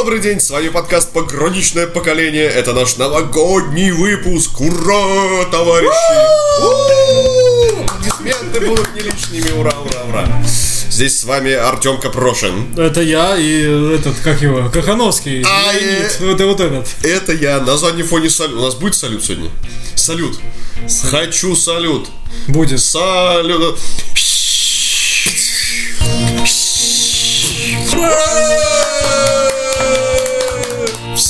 добрый день, с вами подкаст «Пограничное поколение». Это наш новогодний выпуск. Ура, товарищи! Аплодисменты будут не лишними. Ура, ура, ура. Здесь с вами Артем Капрошин. Это я и этот, как его, Кахановский. А, Леонид. э, Это вот этот. Это я. На заднем фоне салют. У нас будет салют сегодня? Салют. Хочу салют. Будет. Салют.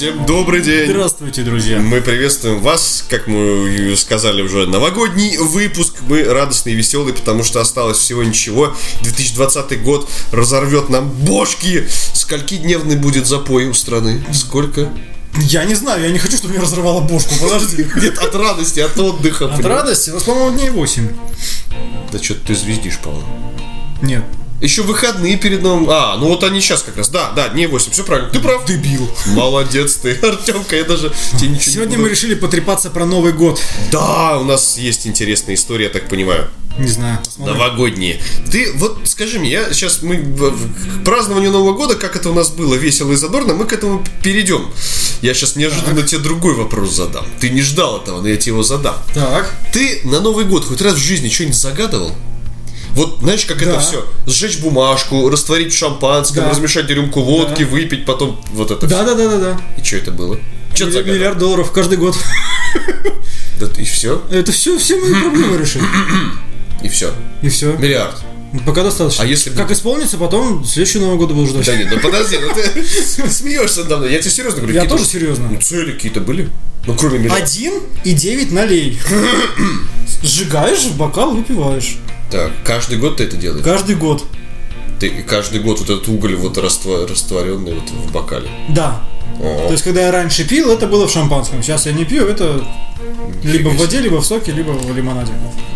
Всем добрый день. Здравствуйте, друзья. Мы приветствуем вас, как мы сказали уже, новогодний выпуск. Мы радостные и веселые, потому что осталось всего ничего. 2020 год разорвет нам бошки. Скольки дневный будет запой у страны? Сколько? Я не знаю, я не хочу, чтобы меня разорвало бошку. Подожди. Нет, от радости, от отдыха. От радости? У нас, по-моему, дней 8. Да что-то ты звездишь, по-моему. Нет. Еще выходные перед новым... А, ну вот они сейчас как раз. Да, да, дней 8. Все правильно. Ты прав. Дебил. Молодец ты, Артемка. Я даже тебе ничего не Сегодня буду- мы решили потрепаться про Новый год. Да, у нас есть интересная история, я так понимаю. Не знаю. посмотрим. Новогодние. Ты вот скажи мне, я сейчас мы к празднованию Нового года, как это у нас было весело и задорно, мы к этому перейдем. Я сейчас неожиданно тебе другой вопрос задам. Ты не ждал этого, но я тебе его задам. Так. Ты на Новый год хоть раз в жизни что-нибудь загадывал? Вот знаешь, как это Да. все? Сжечь бумажку, растворить в шампанском, Да. размешать рюмку водки, Да. выпить, потом вот это Да, да, да, да, да. всё. И что это было? Ты Милли- загадал? Миллиард долларов каждый год. Да, и все? Это все, все мои проблемы решили. И все. И все. Миллиард. Пока достаточно. А если Как исполнится, потом следующий Новый год буду ждать. Да нет, ну подожди, ну ты смеешься надо мной. Я тебе серьезно говорю. Я тоже серьезно. Ну, цели какие-то были? Ну, кроме миллиарда. Один и девять налей. Сжигаешь в бокал, выпиваешь. Так, каждый год ты это делаешь? Каждый год. Ты каждый год вот этот уголь вот растворенный вот в бокале. Да. О, То есть, когда я раньше пил, это было в шампанском. Сейчас я не пью, это либо в воде, либо в соке, либо в лимонаде.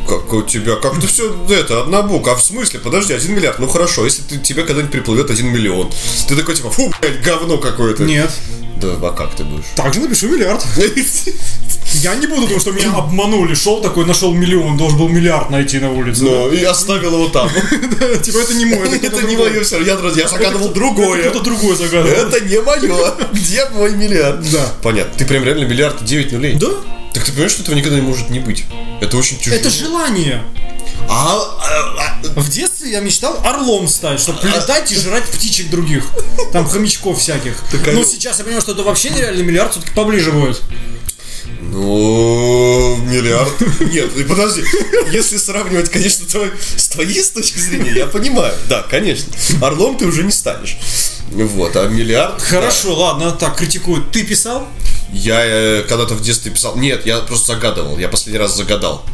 как у тебя, как ты все это, однобок, а в смысле, подожди, один миллиард, ну хорошо, если ты, тебе когда-нибудь приплывет один миллион, ты такой типа, фу, блядь, говно какое-то. Нет. Да, а как ты будешь? Также напишу миллиард. Я не буду, потому что меня обманули. Шел такой, нашел миллион, должен был миллиард найти на улице. Ну, и оставил его там. Да, Типа, это не мой, это Это не мое все, я, я загадывал другое. Кто-то другой загадывал. Это не мое. Где мой миллиард? Да. Понятно. Ты прям реально миллиард 9 нулей? Да? Так ты понимаешь, что этого никогда не может не быть? Это очень тяжело. Это желание. А, а, а, В детстве я мечтал орлом стать, чтобы прилетать и жрать птичек других. Там хомячков всяких. Так, Но а- сейчас я понимаю, что это вообще нереально миллиард все-таки поближе будет. Ну, миллиард. Нет, подожди. Если сравнивать, конечно, твой- с твоей с точки зрения, я понимаю. Да, конечно. Орлом ты уже не станешь. Вот, а миллиард... Хорошо, ладно, так, критикуют. Ты писал? да. Я э, когда-то в детстве писал... Нет, я просто загадывал. Я последний раз загадал.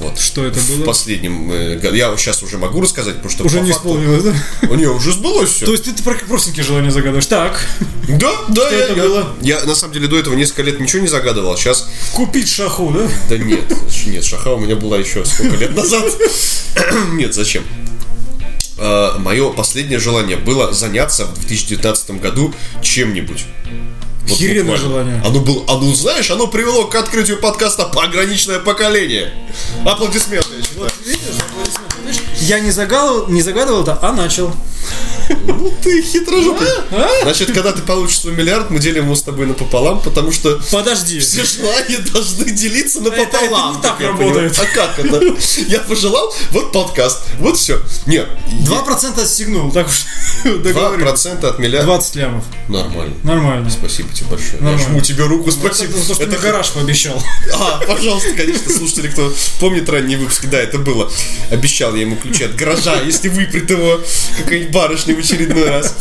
Вот. Что это В было? последнем... э, году. Я сейчас уже могу рассказать, потому что... Уже не факту- исполнилось, да? У нее уже сбылось все. То есть ты, ты про простенькие желания загадываешь. Так, Да, да, я, это я- было? я на самом деле до этого несколько лет ничего не загадывал, сейчас купить шаху, да? да нет, нет, шаха у меня была еще сколько лет назад. Нет, зачем? Мое последнее желание было заняться в 2019 году чем-нибудь. Вот буквально. желание. Оно было, оно, знаешь, оно привело к открытию подкаста «Пограничное поколение». Аплодисменты, я считаю. Я не загадывал, не загадывал это, а начал. Ну ты хитрожопый. А? Значит, когда ты получишь свой миллиард, мы делим его с тобой напополам, потому что Подожди. все желания должны делиться Это- напополам. это не так я работает. А как это? Я пожелал, вот подкаст, вот все. Нет, Два процента отстегнул, так уж два договорились. процента от миллиарда. 20 лямов. Нормально. Нормально. Спасибо тебе большое. Я Нормально. жму тебе руку, Это спасибо. что Это мне гараж пообещал. А, пожалуйста, конечно, слушатели, кто помнит ранние выпуски, да, это было. Обещал я ему ключи от гаража, если выпрет его какая-нибудь барышня в очередной раз.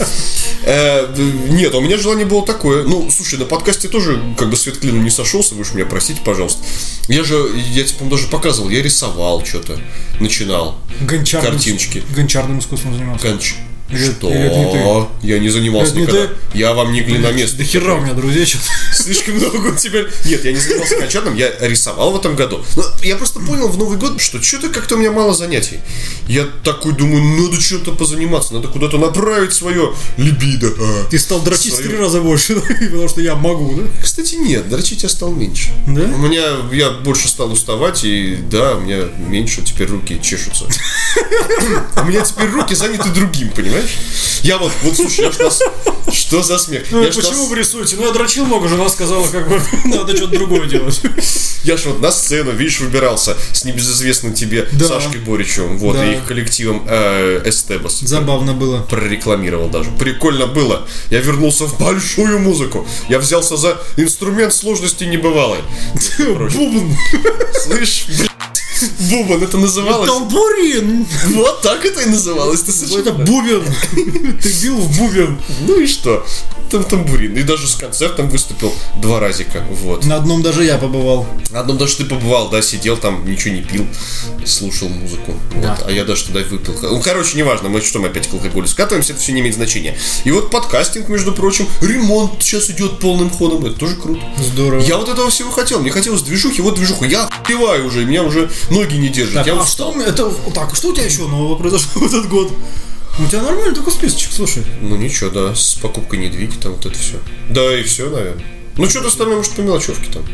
Э, Нет, у меня желание было такое. Ну, слушай, на подкасте тоже как бы свет клином не сошелся, вы уж меня простите, пожалуйста. Я же, я тебе, по-моему, даже показывал, я рисовал что-то, начинал. Гончарным, Картиночки. Гончарным искусством занимался. Конч. Что? или это не ты? Я не занимался Это не никогда. ты? Я вам не глиномест. Да хера у меня друзей что-то. Слишком много у тебя... Нет, я не занимался кончатным, я рисовал в этом году. Но я просто понял в Новый год, что что-то как-то у меня мало занятий. Я такой думаю, надо чем-то позаниматься, надо куда-то направить свое либидо. А. Ты стал дрочить в Свою- три раза больше, потому что я могу, да? Кстати, нет, дрочить я стал меньше. Да? У меня, я больше стал уставать, и да, у меня меньше теперь руки чешутся. У меня теперь руки заняты другим, понимаешь? Я вот, вот слушай, я ж нас... Что за смех? Ну, Я почему нас- вы рисуете? Ну, я дрочил много, жена сказала, как бы, надо что-то другое делать. Я ж вот на сцену, видишь, выбирался с небезызвестным тебе Да. Сашкой Боричевым, вот, Да. и их коллективом э, Эстебас. Забавно было. Прорекламировал даже. Прикольно было. Я вернулся в большую музыку. Я взялся за инструмент сложности небывалой. Бубн. Слышь, блядь, Бубон, это называлось... Тамбурин. Вот так это и называлось. Ты Это совершенно- бубен. Ты бил в бубен. Ну и что? Там тамбурин. И даже с концертом выступил два разика. Вот. На одном даже я побывал. На одном даже ты побывал, да, сидел там, ничего не пил, слушал музыку. Вот. Да. А я даже туда выпил. Ну, короче, неважно, мы что, мы опять к алкоголю скатываемся, это все не имеет значения. И вот подкастинг, между прочим, ремонт сейчас идет полным ходом, это тоже круто. Здорово. Я вот этого всего хотел. Мне хотелось движухи, вот движуху. Я пиваю уже, меня уже ноги не держат. Так, я а вот что, это, так, что у тебя еще нового произошло в этот год? У тебя нормальный такой списочек, слушай. Ну ничего, да, с покупкой недвиги там вот это все. Да и все, наверное. Ну что-то остальное, может, по мелочевке там.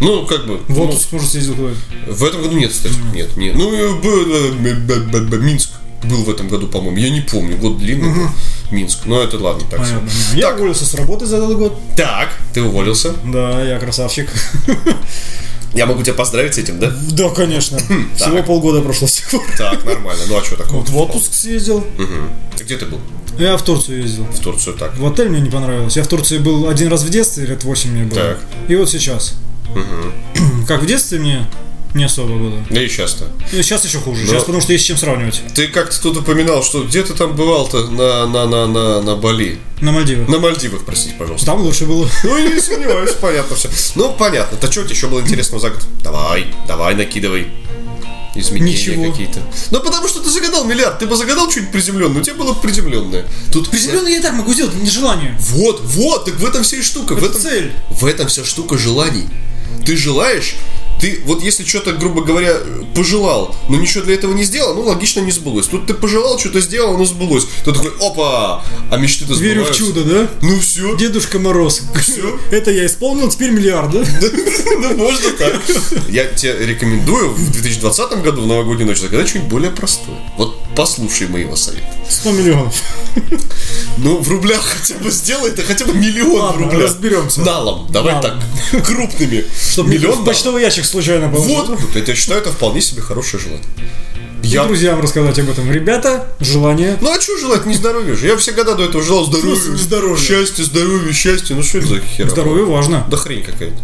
Ну, как бы. В ну, отпуск, может, съездил куда в этом году нет, кстати. Нет, нет. Ну, б- Минск был в этом году, по-моему. Я не помню, год длинный был. Минск. Но это ладно, так. Понятно. Я уволился с работы за этот год. Так, ты уволился. Да, я красавчик. Я могу тебя поздравить с этим, да? Да, конечно. Всего так. полгода прошло с тех пор. Так, нормально. Ну, а что такого? Вот в отпуск съездил. Мгм. Где ты был? Я в Турцию ездил. В Турцию, так. В отель мне не понравилось. Я в Турции был один раз в детстве, лет 8 мне было. Так. И вот сейчас. Как в детстве мне не особо было. Да и сейчас-то. И сейчас еще хуже. Но- Сейчас потому что есть с чем сравнивать. Ты как-то тут упоминал, что где ты там бывал-то на, на, на, на, на Бали? На Мальдивах. На Мальдивах, простите, пожалуйста. Там лучше было. Ну, не сомневаюсь, понятно все. Ну, понятно. То что тебе еще было интересного за год? Давай, давай, накидывай. Изменения Ничего. какие-то. Ну, потому что ты загадал миллиард. Ты бы загадал чуть приземленное, у тебя было бы приземленное. Тут Приземленный я и так могу сделать, не желание. Вот, вот, так в этом вся и штука. в Это этом, цель. В этом вся штука желаний. Ты желаешь, ты вот если что-то, грубо говоря, пожелал, но ничего для этого не сделал, ну логично не сбылось. Тут ты пожелал, что-то сделал, оно сбылось. Ты такой, опа, а мечты-то Верю в сбываются. чудо, да? Ну все, Дедушка Мороз. Всё. Это я исполнил, теперь миллиард, да? ну можно так. Я тебе рекомендую в 2020 году в новогоднюю ночь загадать что-нибудь более простое. Вот послушай моего совета. 100 миллионов. Ну, в рублях хотя бы сделай это хотя бы миллион Ладно, в рублях. разберемся. Налом, давай Налом. так, крупными. Чтобы Миллион в почтовый ящик случайно положил. Вот, вот это, я считаю, это вполне себе хорошее желание. И Я... друзьям рассказать об этом. Ребята, желание. Ну а что желать? Не здоровье же. Я все года до этого желал здоровья. Здоровья. Счастье, здоровье, счастье. Ну что это за хер? Здоровье важно. Да хрень какая-то.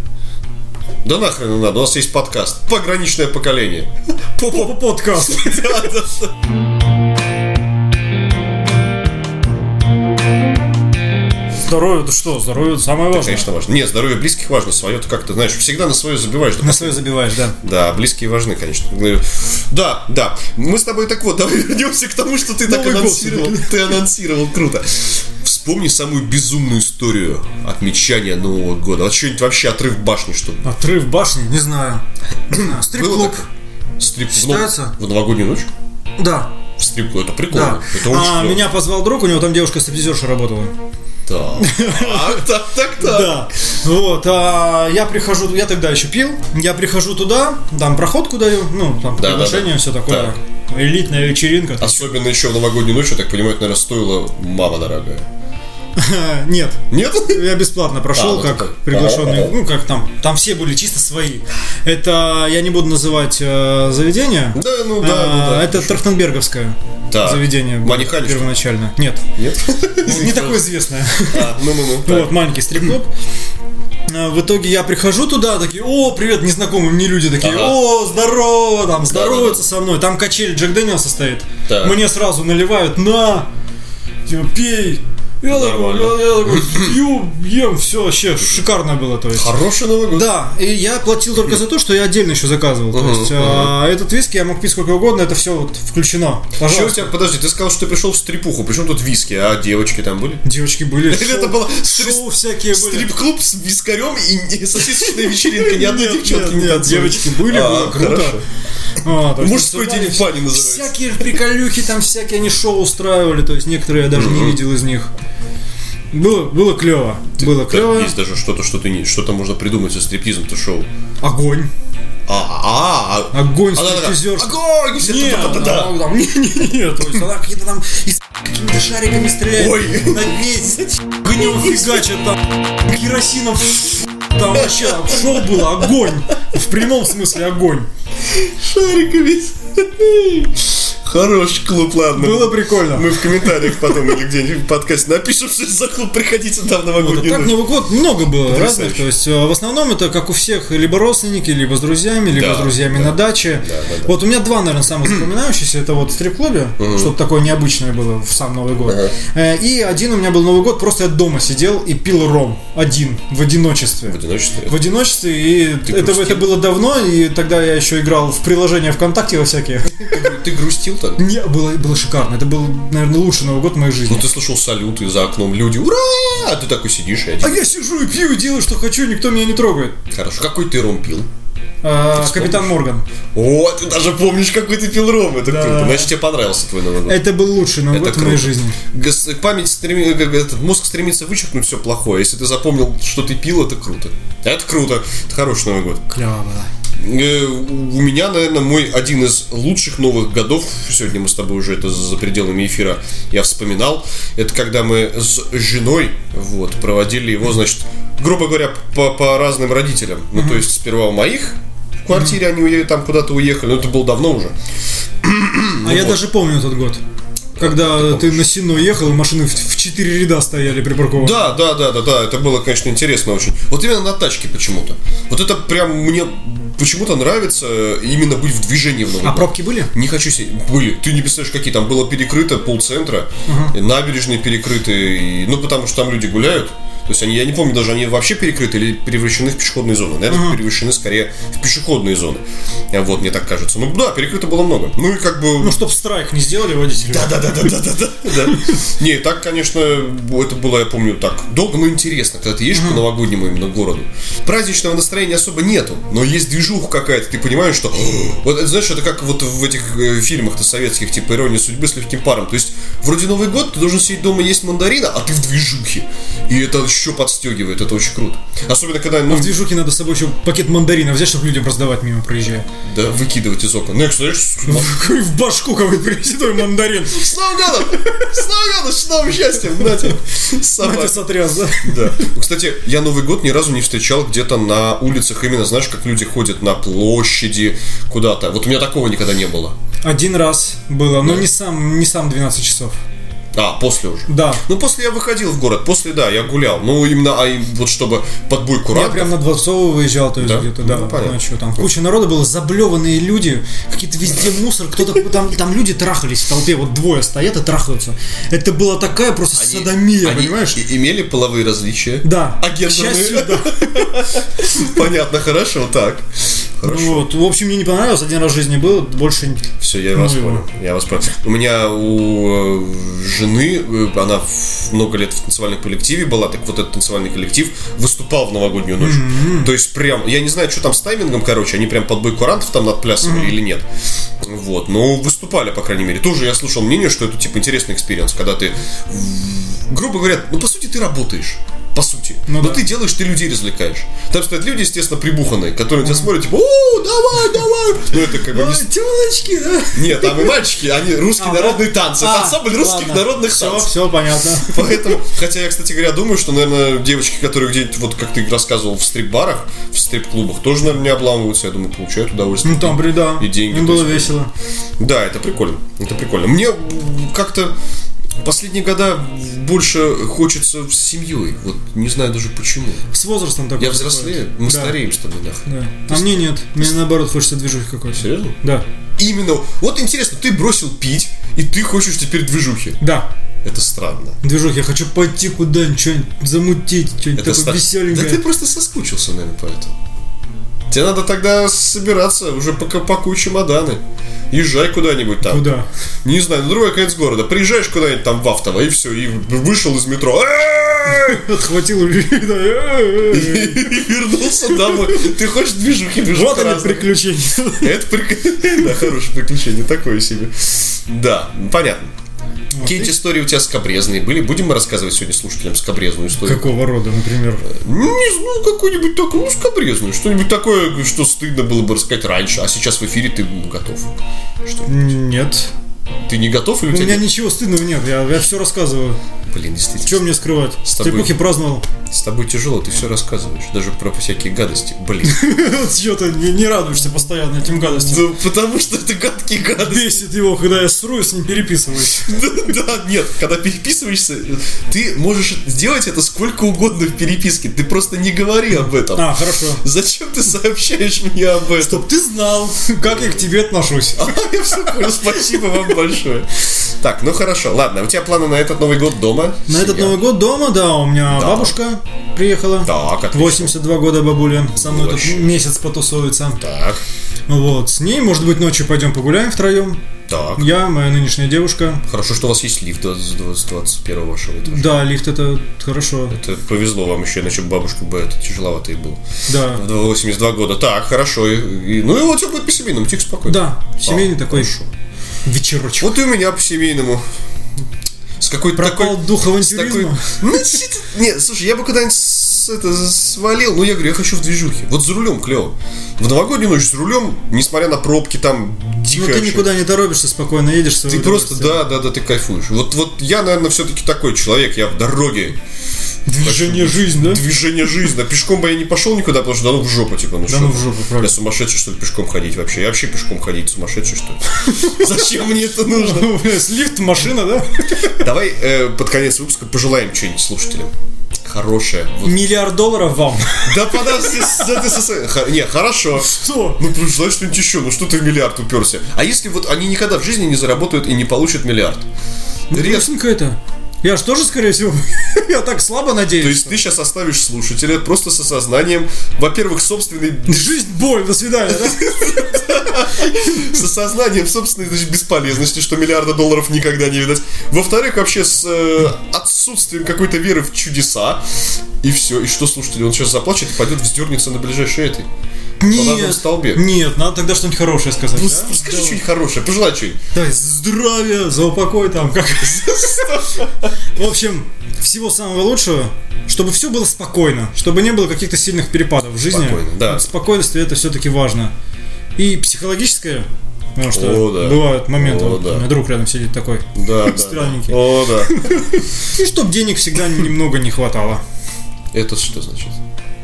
Да нахрен не надо, у нас есть подкаст. Пограничное поколение. Попа подкаст. Да, да, да. Здоровье, это что? Здоровье самое важное. Конечно, важно. Нет, здоровье близких важно, свое ты как-то, знаешь, всегда на свое забиваешь. На свое забиваешь, да. Да, близкие важны, конечно. Да, да. Мы с тобой так вот, давай вернемся к тому, что ты так Новый год анонсировал. всё-таки. Ты анонсировал, круто. Вспомни самую безумную историю отмечания Нового года. Вот что-нибудь вообще отрыв башни, что ли. Отрыв башни, не знаю. Стрип-клуб. Стрип Считается? В новогоднюю ночь? Да. В стрип-клуб. Это прикольно. Да. Это А, клево. меня позвал друг, у него там девушка стриптизерша работала. Так, так, так, так, так. Да. Вот, а я прихожу, я тогда еще пил, я прихожу туда, там проходку даю, ну, там Да, приглашение, да, да. все такое. Элитная вечеринка. Особенно еще в новогоднюю ночь, я так понимаю, это, наверное, стоило мама дорогая. Нет. Нет? Я бесплатно прошел, А, ну как приглашенный, ну как там, там все были чисто свои. Это я не буду называть э, заведение. Да, ну да, А, ну да. Это Трахтенберговское Да. заведение. было Манихаль, что ли? первоначально. Нет, Нет? не такое известное. А, Ну-ну-ну. так. Вот, маленький стрип-клуб. А, В итоге я прихожу туда, такие, о, привет, незнакомые мне люди такие, Ага. о, здорово, там, здороваются со мной. Там качель Джек Дэниелса стоит. Так. Мне сразу наливают, на, типа, пей. Я такой, я, я такой, пью, ем, все, вообще шикарно было, то есть. Хороший Новый год. Да, и я платил только за то, что я отдельно еще заказывал. То есть а, этот виски я мог пить сколько угодно, это все вот включено. Что у Пожалуйста. тебя, подожди, ты сказал, что ты пришел в стрипуху, причем тут виски, а девочки там были? Девочки были. Или это было шоу всякие были. Стрип-клуб с вискарем и сосисочная вечеринка, ни одной девчонки не нет, девочки были, А, было круто. А, Мужской день в бане называется. Всякие приколюхи, там всякие они шоу устраивали, то есть некоторые я даже не видел из них. Было, было клево. Было Да, клево. Есть даже что-то, что ты не, что-то можно придумать со стриптизом-то шоу. Огонь. А, а, а. Огонь, Она такая, стриптизерша. Огонь! Нет, та-та-та-та-та. она там, не, не, не, то есть она какие-то там из какими-то шариками стреляет. Ой. Над ней огнем фигачит там, керосином. Там вообще шоу было огонь. В прямом смысле огонь. Шариками. Хороший клуб, ладно. Было прикольно. Мы в комментариях потом или где-нибудь в подкасте напишем, что это за клуб, приходите там в Вот, так. Новый год много было Потрясающе. разных. То есть э, в основном это как у всех либо родственники, либо с друзьями, либо Да, с друзьями да. на даче. Да, да, да. Вот у меня два, наверное, самых запоминающихся. Это вот в стрип-клубе, что-то такое необычное было в сам Новый год. Ага. Э, И один у меня был Новый год, просто я дома сидел и пил ром. Один, в одиночестве. В одиночестве. В одиночестве, и это, грустил? это было давно, и тогда я еще играл в приложения ВКонтакте во всякие. Ты грустил так? Не, было, было шикарно. Это был, наверное, лучший Новый год в моей жизни. Ну ты слышал салюты за окном, люди, ура! А ты такой сидишь и А один. я сижу и пью, и делаю, что хочу, никто меня не трогает. Хорошо, какой ты ром пил? А? Капитан Морган. О, ты даже помнишь, какой ты пил ром, это Да. круто. Значит, тебе понравился твой Новый год. Это был лучший Новый Это год в моей круто. жизни. Гос- Память стреми- как этот мозг стремится вычеркнуть все плохое. Если ты запомнил, что ты пил, это круто. Это круто. Это хороший Новый год. Клево было. Э, У меня, наверное, мой один из лучших новых годов, сегодня мы с тобой уже это за пределами эфира я вспоминал, это когда мы с женой вот, проводили его, значит, грубо говоря, по, по разным родителям. Ну, то есть, сперва у моих в квартире они уе- там куда-то уехали, но это было давно уже. А я даже помню этот год. Когда ты на Сино ехал, и машины в, четыре ряда стояли припаркованы. Да, да, да, да, да, это было, конечно, интересно очень. Вот именно на тачке почему-то. Вот это прям мне почему-то нравится э, именно быть в движении в Новый А год. пробки были? Не хочу себе. Были. Ты не представляешь, какие. Там было перекрыто полцентра, и набережные перекрыты. и- ну, потому что там люди гуляют. То есть они, я не помню, даже они вообще перекрыты или превращены в пешеходные зоны. Наверное, превращены скорее в пешеходные зоны. А Вот, мне так кажется. Ну да, перекрыто было много. Ну и как бы. Ну, чтоб страйк не сделали водители. Да, да, да, да, да, да, да, да. Не, так, конечно, это было, я помню, так долго, но интересно, когда ты едешь по новогоднему именно городу. Праздничного настроения особо нету, но есть движуха какая-то, ты понимаешь, что... Вот, это, знаешь, это как вот в этих э, фильмах-то советских, типа «Ирония судьбы» с легким паром. То есть, вроде Новый год, ты должен сидеть дома есть мандарина, а ты в движухе. И это еще подстегивает, это очень круто. Особенно, когда, ну, В движухе надо с собой еще пакет мандаринов взять, чтобы людям раздавать мимо проезжая. да, выкидывать из окна. Ну, я, кстати, с- В башку кого привезет мандарин. с Новым годом! С Новым годом! С новым счастьем! Нате! Собака. Сотряс, да? Да. Ну, Кстати, я Новый год ни разу не встречал где-то на улицах, именно, знаешь, как люди ходят на площади куда-то. Вот у меня такого никогда не было. Один раз было, но не сам, не сам 12 часов. А, после уже. Да. Ну, после я выходил в город, после, да, я гулял. Ну, именно, а вот чтобы под бой Я курантов. прям на Дворцовую выезжал, то есть Да? где-то, Ну, да. понятно. ночью там куча народа было, заблеванные люди, какие-то везде мусор, кто-то там, там люди трахались в толпе, вот двое стоят и трахаются. Это была такая просто Они- садомия, они понимаешь? и- имели половые различия? Да. А К гендерные? счастью, да. Понятно, хорошо, так. Хорошо. Вот. В общем, мне не понравилось, один раз в жизни был, больше не- Все, я вас Ну, понял. Я вас понял. У меня у э, жены, э, она много лет в танцевальном коллективе была, так вот этот танцевальный коллектив выступал в новогоднюю ночь. То есть прям, я не знаю, что там с таймингом, короче, они прям под бой курантов там надплясывали или нет. Вот, но выступали, по крайней мере. Тоже я слышал мнение, что это типа интересный experience, когда ты, грубо говоря, ну по сути ты работаешь. По сути. Ну Но да. ты делаешь, ты людей развлекаешь. Там стоят люди, естественно, прибуханные, которые тебя смотрят, типа, о, давай, давай. Ну, это как бы не Ой, тёлочки, да? нет, там и мальчики, они русские А, народные да? танцы. А, ансамбль русских ладно. народных Все, танцев. все понятно. Поэтому, хотя я, кстати говоря, думаю, что, наверное, девочки, которые где-нибудь, вот как ты рассказывал, в стрип-барах, в стрип-клубах, тоже, наверное, не обламываются, я думаю, получают удовольствие. Ну там, бреда. И деньги. Им было весело. Да, это прикольно. Это прикольно. Мне как-то последние года больше хочется с семьей. Вот не знаю даже почему. С возрастом такой. Я взрослею, мы Да. стареем с тобой, нахуй. Да. А мне нет. Мне наоборот хочется движухи какой-то. Серьезно? Да. Именно. Вот интересно, ты бросил пить, и ты хочешь теперь движухи. Да. Это странно. Движухи, я хочу пойти куда-нибудь, что-нибудь замутить, что-нибудь такое ста- веселенькое. Да ты просто соскучился, наверное, поэтому. Тебе надо тогда собираться, уже пока пакуй чемоданы. Езжай куда-нибудь там. Куда? Не знаю, на другой конец города. Приезжаешь куда-нибудь там в Автово, и все, и вышел из метро. Отхватил и вернулся домой. Ты хочешь движухи, движухи Вот они приключения. Это прик- Да, хорошее приключение, такое себе. Да, понятно. Какие-нибудь истории у тебя скобрезные были? Будем мы рассказывать сегодня слушателям скобрезную историю? Какого рода, например? Не знаю, какую-нибудь такую, ну, скобрезную. Что-нибудь такое, что стыдно было бы рассказать раньше, а сейчас в эфире ты готов. Что? Нет. Ты не готов или у У тебя меня нет? ничего стыдного нет, я, я все рассказываю. Блин, действительно. Чем мне скрывать? С тобой- Степухи праздновал. С тобой тяжело, ты все рассказываешь. Даже про всякие гадости. Блин. Чего ты не, радуешься постоянно этим гадостям? Ну, потому что это гадкие гадости. Бесит его, когда я сру, с ним переписываюсь. Да, нет, когда переписываешься, ты можешь сделать это сколько угодно в переписке. Ты просто не говори об этом. А, хорошо. Зачем ты сообщаешь мне об этом? Чтоб ты знал, как я к тебе отношусь. А, я все понял, спасибо вам большое. Так, ну хорошо, ладно, у тебя планы на этот Новый год дома? На этот? Новый год дома, да, у меня бабушка приехала. Так, отлично. 82 года бабуля. Со мной тут Вообще. месяц потусуется. Так, Вот, с ней, может быть, ночью пойдем погуляем втроем. так. Я, моя нынешняя девушка. Хорошо, что у вас есть лифт 20, 21 вашего этажа. Да, лифт это хорошо. Это повезло вам еще, иначе бабушка бы это тяжеловато и было. Да. В 82 года. Так, хорошо. И- и- ну и вот все будет по-семейному, тихо, спокойно. Да, семейный А, такой хорошо. вечерочек. Вот и у меня по-семейному. С какой-то Пропал такой... дух такой... Ну, ты- Нет, слушай, я бы куда-нибудь с- это, свалил. Ну, я говорю, я хочу в движухе. Вот за рулем клево. В новогоднюю ночь с рулем, несмотря на пробки, там Ну дико. ты вообще. никуда не торопишься, спокойно едешь. Ты просто, да, да, да, ты кайфуешь. Вот, вот я, наверное, все-таки такой человек, я в дороге. Движение жизнь, да? Движение жизни. А пешком бы я не пошел никуда, потому что да ну в жопу, типа, ну Да что ну в жопу, Я правда. сумасшедший, что ли, пешком ходить вообще? Я вообще пешком ходить сумасшедший, что ли? Зачем мне это нужно? Лифт, машина, да? Давай э, под конец выпуска пожелаем что-нибудь слушателям. Хорошее. Вот. Миллиард долларов вам. Да подожди, да ты Не, хорошо. Что? Ну, пожелай что-нибудь еще, ну что ты в миллиард уперся? А если вот они никогда в жизни не заработают и не получат миллиард? Грустненько это. Я ж тоже, скорее всего, я так слабо надеюсь. То есть ты сейчас оставишь слушателя просто с осознанием, во-первых, собственной Жизнь, боль, до свидания, да? с осознанием собственной значит, бесполезности, что миллиарда долларов никогда не видать. Во-вторых, вообще с э, отсутствием какой-то веры в чудеса. И все. И что, слушайте, он сейчас заплачет и пойдет вздернется на ближайшей этой. Нет, столбе. нет, надо тогда что-нибудь хорошее сказать. Ну, да? с- скажи что-нибудь хорошее, пожелай что-нибудь. Дай здравия, за упокой там, как. В общем, всего самого лучшего, чтобы все было спокойно, чтобы не было каких-то сильных перепадов в жизни. Спокойно, да. Спокойствие это все-таки важно. И психологическое, потому что О, да. бывают моменты, О, вот да. у меня друг рядом сидит такой. Да, да. Странненький. О, да. И чтоб денег всегда немного не хватало. Это что значит?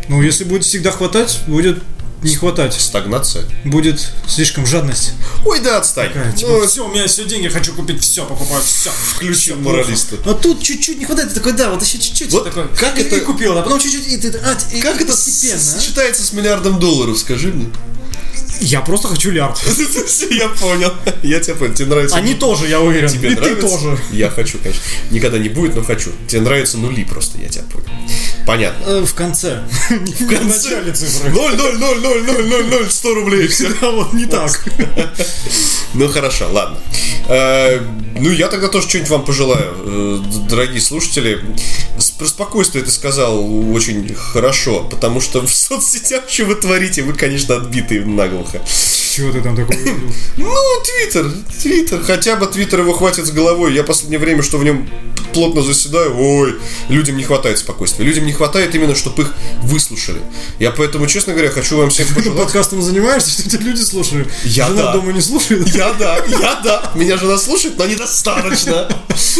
Ну, если будет всегда хватать, будет не хватать. Стагнация? Будет слишком жадность. Ой, да, отстань. Такая, типа, Ну, все, у меня все деньги, хочу купить все, покупаю все. включил моралиста. А тут чуть-чуть не хватает, ты такой, да, вот еще чуть-чуть. Вот такой, как и- это- И купил, а потом чуть-чуть, и ты, а, и Как это постепенно, а? сочетается с миллиардом долларов, скажи мне? Я просто хочу лярд. Я понял. Я тебя понял. Тебе нравится... Они тоже, я уверен. Тебе и нравится? ты тоже. Я хочу, конечно. Никогда не будет, но хочу. Тебе нравятся нули просто, я тебя понял. Понятно. Э, В конце. В начале цифры. 0, 0, 0, 0, 0, 0, 0, 100 рублей. Все. Да, вот не так. Ну хорошо, ладно. Э, Ну, я тогда тоже что-нибудь вам пожелаю, э, дорогие слушатели. Про спокойствие ты сказал очень хорошо, потому что в соцсетях, что вы творите, вы, конечно, отбитые наглухо. Чего ты там такой увидел? Ну, Твиттер, Твиттер, хотя бы Твиттер его хватит с головой. Я последнее время, что в нем плотно заседаю, ой, людям не хватает спокойствия. Людям не хватает именно, чтобы их выслушали. Я поэтому, честно говоря, хочу вам всем Ты пожелать. подкастом занимаешься, что тебя люди слушают? Я Жена да. дома не слушает? Я да, я да. Меня жена слушает, но недостаточно.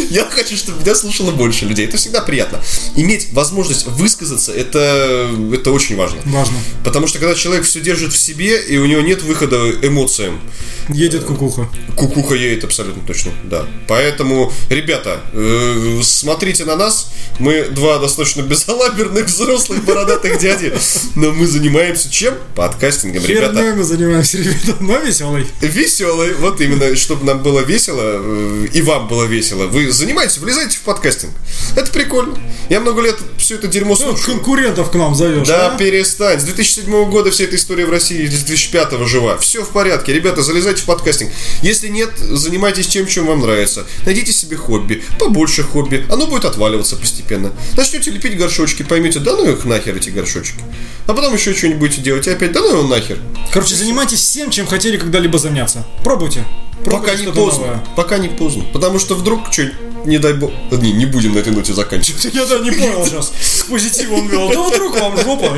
Я хочу, чтобы меня слушало больше людей. Это всегда приятно. Иметь возможность высказаться, это, это очень важно. Важно. Потому что когда человек все держит в себе, и у него нет выхода эмоциям, Едет кукуха. кукуха едет абсолютно точно, да. Поэтому, ребята, э, смотрите на нас. Мы два достаточно безалаберных взрослых бородатых дяди, но мы занимаемся чем? Подкастингом, ребята. Херней мы занимаемся, ребята, но веселый. Веселый, вот именно, чтобы нам было весело э, и вам было весело. Вы занимаетесь, влезайте в подкастинг. Это прикольно. Я много лет все это дерьмо Ну, слушаю. конкурентов к нам зовешь, Да, а? перестань. С 2007 года вся эта история в России с 2005 жива. Все в порядке. Ребята, залезайте в подкастинг. Если нет, занимайтесь тем, чем вам нравится. Найдите себе хобби. Побольше хобби. Оно будет отваливаться постепенно. Начнете лепить горшочки, поймете, да ну их нахер эти горшочки. А потом еще что-нибудь будете делать. И опять, да ну его нахер. Короче, занимайтесь всем, чем хотели когда-либо заняться. Пробуйте. Пока Пробуйте не что-то поздно. новое. Пока не поздно. Потому что вдруг что не дай бог. Не, не будем на этой ноте заканчивать. Я да не понял сейчас. К позитиву он вел. Да вдруг вам жопа.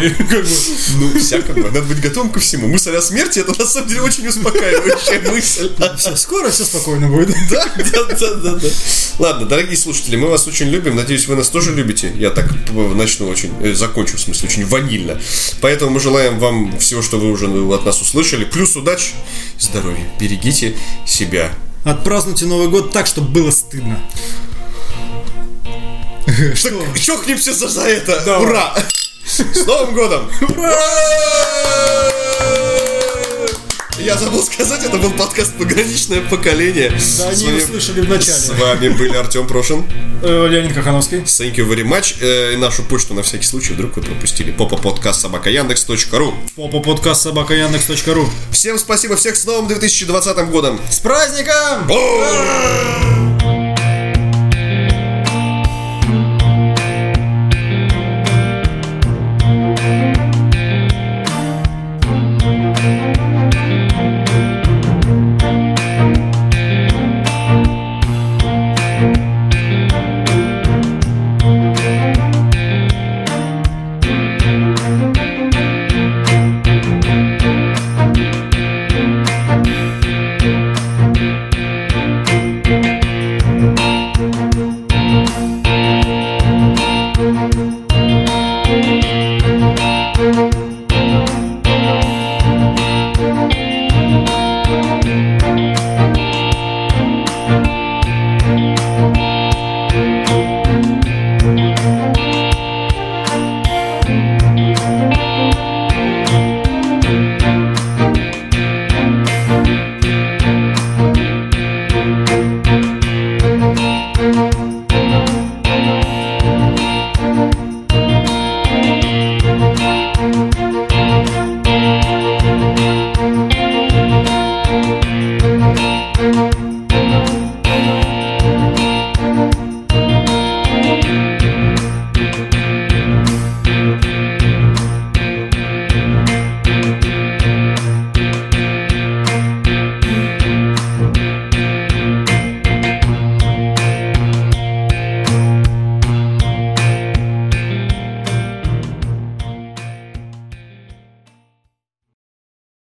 Ну, всякого. Надо быть готовым ко всему. Мысль о смерти это на самом деле очень успокаивающая мысль. Всё, скоро все спокойно будет. Да, да, да, да, да. Ладно, дорогие слушатели, мы вас очень любим. Надеюсь, вы нас тоже любите. Я так начну очень, э, закончу, в смысле, очень ванильно. Поэтому мы желаем вам всего, что вы уже от нас услышали. Плюс удачи здоровья. Берегите себя. Отпразднуйте Новый год так, чтобы было стыдно. Что? Чокнемся за, за это. Давай. Ура! С Новым годом! Я забыл сказать, это был подкаст «Пограничное поколение». Да, они вами- услышали в С вами были Артем Прошин. Э, Леонид Кахановский. Thank you very much. Э, и нашу почту на всякий случай, вдруг вы пропустили. Попа подкаст собака Яндекс.ру. Попа подкаст собака Яндекс.ру. Всем спасибо, всех с новым 2020 годом. С праздником! Бум!